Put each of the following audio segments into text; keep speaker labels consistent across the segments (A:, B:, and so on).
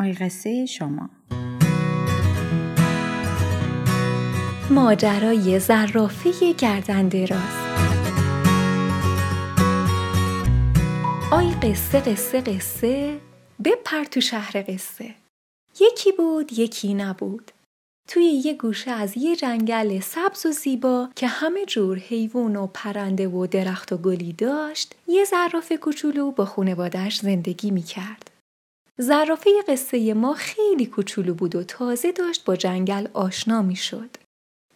A: آی قصه شما.
B: ماجرای زرافه گردن دراز. آی قصه قصه قصه بپر تو شهر قصه. یکی بود یکی نبود. توی یه گوشه از یه جنگل سبز و زیبا که همه جور حیوان و پرنده و درخت و گلی داشت یه زرافه کوچولو با خونوادش زندگی می‌کرد. زرافه قصه ما خیلی کوچولو بود و تازه داشت با جنگل آشنا می‌شد.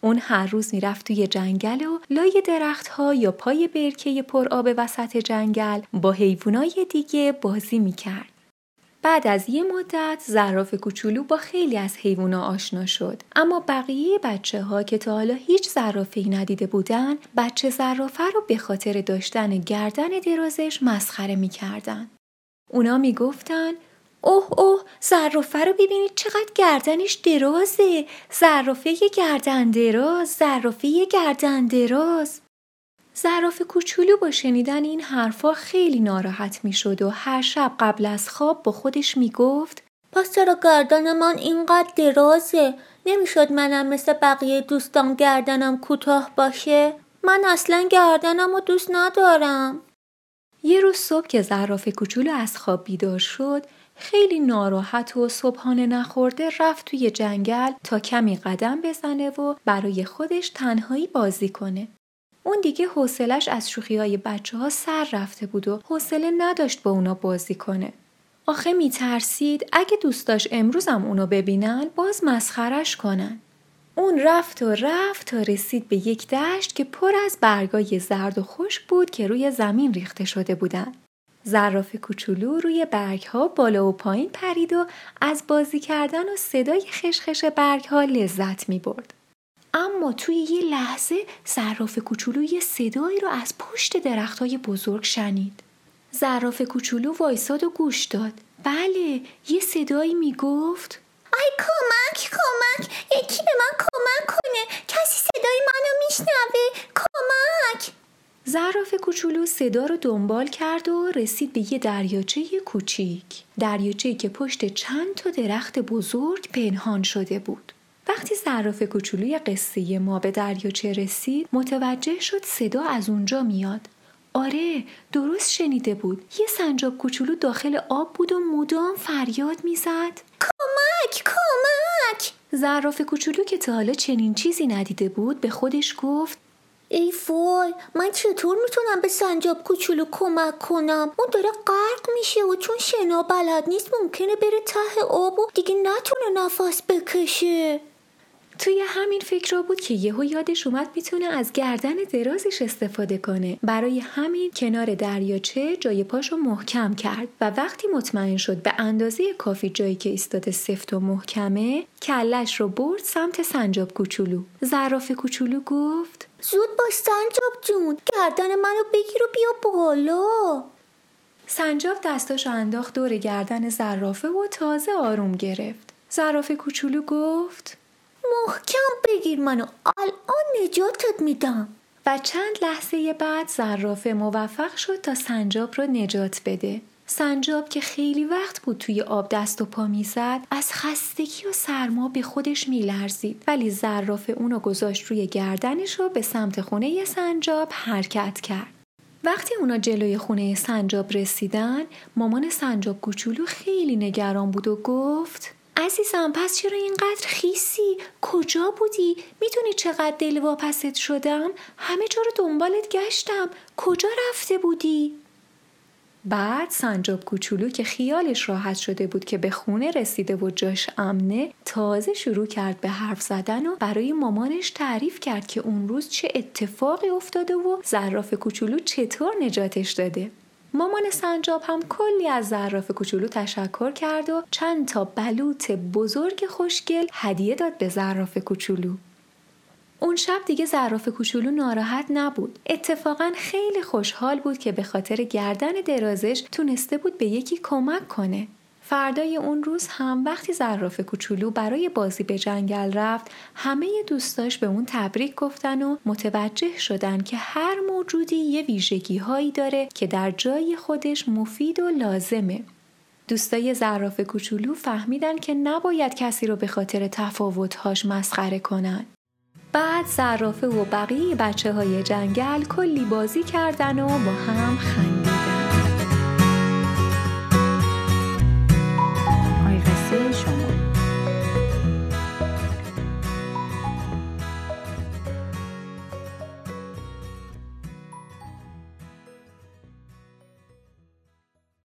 B: اون هر روز می‌رفت توی جنگل و لای درختها یا پای برکه پر آب وسط جنگل با حیوانای دیگه بازی می‌کرد. بعد از یه مدت زراف کوچولو با خیلی از حیوونا آشنا شد اما بقیه بچه ها که تا حالا هیچ زرافه ندیده بودن بچه زرافه رو به خاطر داشتن گردن درازش مسخره می‌کردن اونا می‌گفتن اوه اوه زرافه رو ببینید چقدر گردنش درازه. زرافه گردن دراز زرافه گردن دراز. زراف کوچولو با شنیدن این حرفا خیلی ناراحت می‌شد و هر شب قبل از خواب با خودش می‌گفت
C: پس چرا گردن من اینقدر درازه. نمی‌شد منم مثل بقیه دوستان گردنم کوتاه باشه. من اصلا گردنم رو دوست ندارم.
B: یه روز صبح که زراف کوچولو از خواب بیدار شد خیلی ناراحت و صبحانه نخورده رفت توی جنگل تا کمی قدم بزنه و برای خودش تنهایی بازی کنه. اون دیگه حوصلش از شوخی های بچه ها سر رفته بود و حوصله نداشت با اونا بازی کنه. آخه می ترسید اگه دوستاش امروزم اونو ببینن باز مسخرش کنن. اون رفت و رفت تا رسید به یک دشت که پر از برگای زرد و خشک بود که روی زمین ریخته شده بودن. زراف کوچولو روی برگ ها بالا و پایین پرید و از بازی کردن و صدای خشخش برگ ها لذت می برد. اما توی یه لحظه زراف کوچولو یه صدایی رو از پشت درختای بزرگ شنید. زراف کوچولو وایساد و گوش داد. بله یه صدایی می‌گفت
C: ای کمک کمک یکی به من کمک کنه کسی صدای منو میشنوه کمک
B: زراف کوچولو صدا رو دنبال کرد و رسید به یه دریاچه کوچیک. دریاچه که پشت چند تا درخت بزرگ پنهان شده بود. وقتی زراف کوچولوی قصه ما به دریاچه رسید متوجه شد صدا از اونجا میاد. آره درست شنیده بود. یه سنجاب کوچولو داخل آب بود و مدام فریاد می‌زد.
C: کمک کمک!
B: زراف کوچولو که تا حالا چنین چیزی ندیده بود به خودش گفت
C: ای وای من چطور می‌تونم به سنجاب کوچولو کمک کنم؟ اون داره غرق میشه و چون شنا بلد نیست ممکنه بره ته آب و دیگه نتونه نفس بکشه.
B: توی همین فکر را بود که یهو یادش اومد می‌تونه از گردن درازش استفاده کنه. برای همین کنار دریاچه جای پاشو محکم کرد و وقتی مطمئن شد به اندازه کافی جایی که ایستاده سفت و محکمه کلش رو برد سمت سنجاب کوچولو. زراف کوچولو گفت
C: زود باش سنجاب جون گردن منو بگیر و بیا بالا.
B: سنجاب دستاشو انداخت دور گردن زرافه و تازه آروم گرفت. زرافه کوچولو گفت
C: محکم بگیر منو. الان نجاتت میدم.
B: و چند لحظه بعد زرافه موفق شد تا سنجاب رو نجات بده. سنجاب که خیلی وقت بود توی آب دست و پا می‌زد از خستگی و سرما به خودش میلرزید. ولی زرافه اونو گذاشت روی گردنش و به سمت خونه سنجاب حرکت کرد. وقتی اونا جلوی خونه سنجاب رسیدن مامان سنجاب کوچولو خیلی نگران بود و گفت عزیزم پس چرا اینقدر خیسی؟ کجا بودی؟ می‌دونی چقدر دل واپست شدم؟ همه جا رو دنبالت گشتم. کجا رفته بودی؟ بعد سنجاب کوچولو که خیالش راحت شده بود که به خونه رسیده و جاش امنه تازه شروع کرد به حرف زدن و برای مامانش تعریف کرد که اون روز چه اتفاقی افتاده و زراف کوچولو چطور نجاتش داده. مامان سنجاب هم کلی از زراف کوچولو تشکر کرد و چند تا بلوط بزرگ خوشگل هدیه داد به زراف کوچولو. اون شب دیگه زراف کوچولو ناراحت نبود. اتفاقا خیلی خوشحال بود که به خاطر گردن درازش تونسته بود به یکی کمک کنه. فردای اون روز هم وقتی زراف کوچولو برای بازی به جنگل رفت همه دوستاش به اون تبریک گفتن و متوجه شدن که هر موجودی یه ویژگی هایی داره که در جای خودش مفید و لازمه دوستای زرافه کوچولو فهمیدن که نباید کسی رو به خاطر تفاوتهاش مسخره کنن. بعد زرافه و بقیه بچه های جنگل کلی بازی کردن و با هم خندیدن.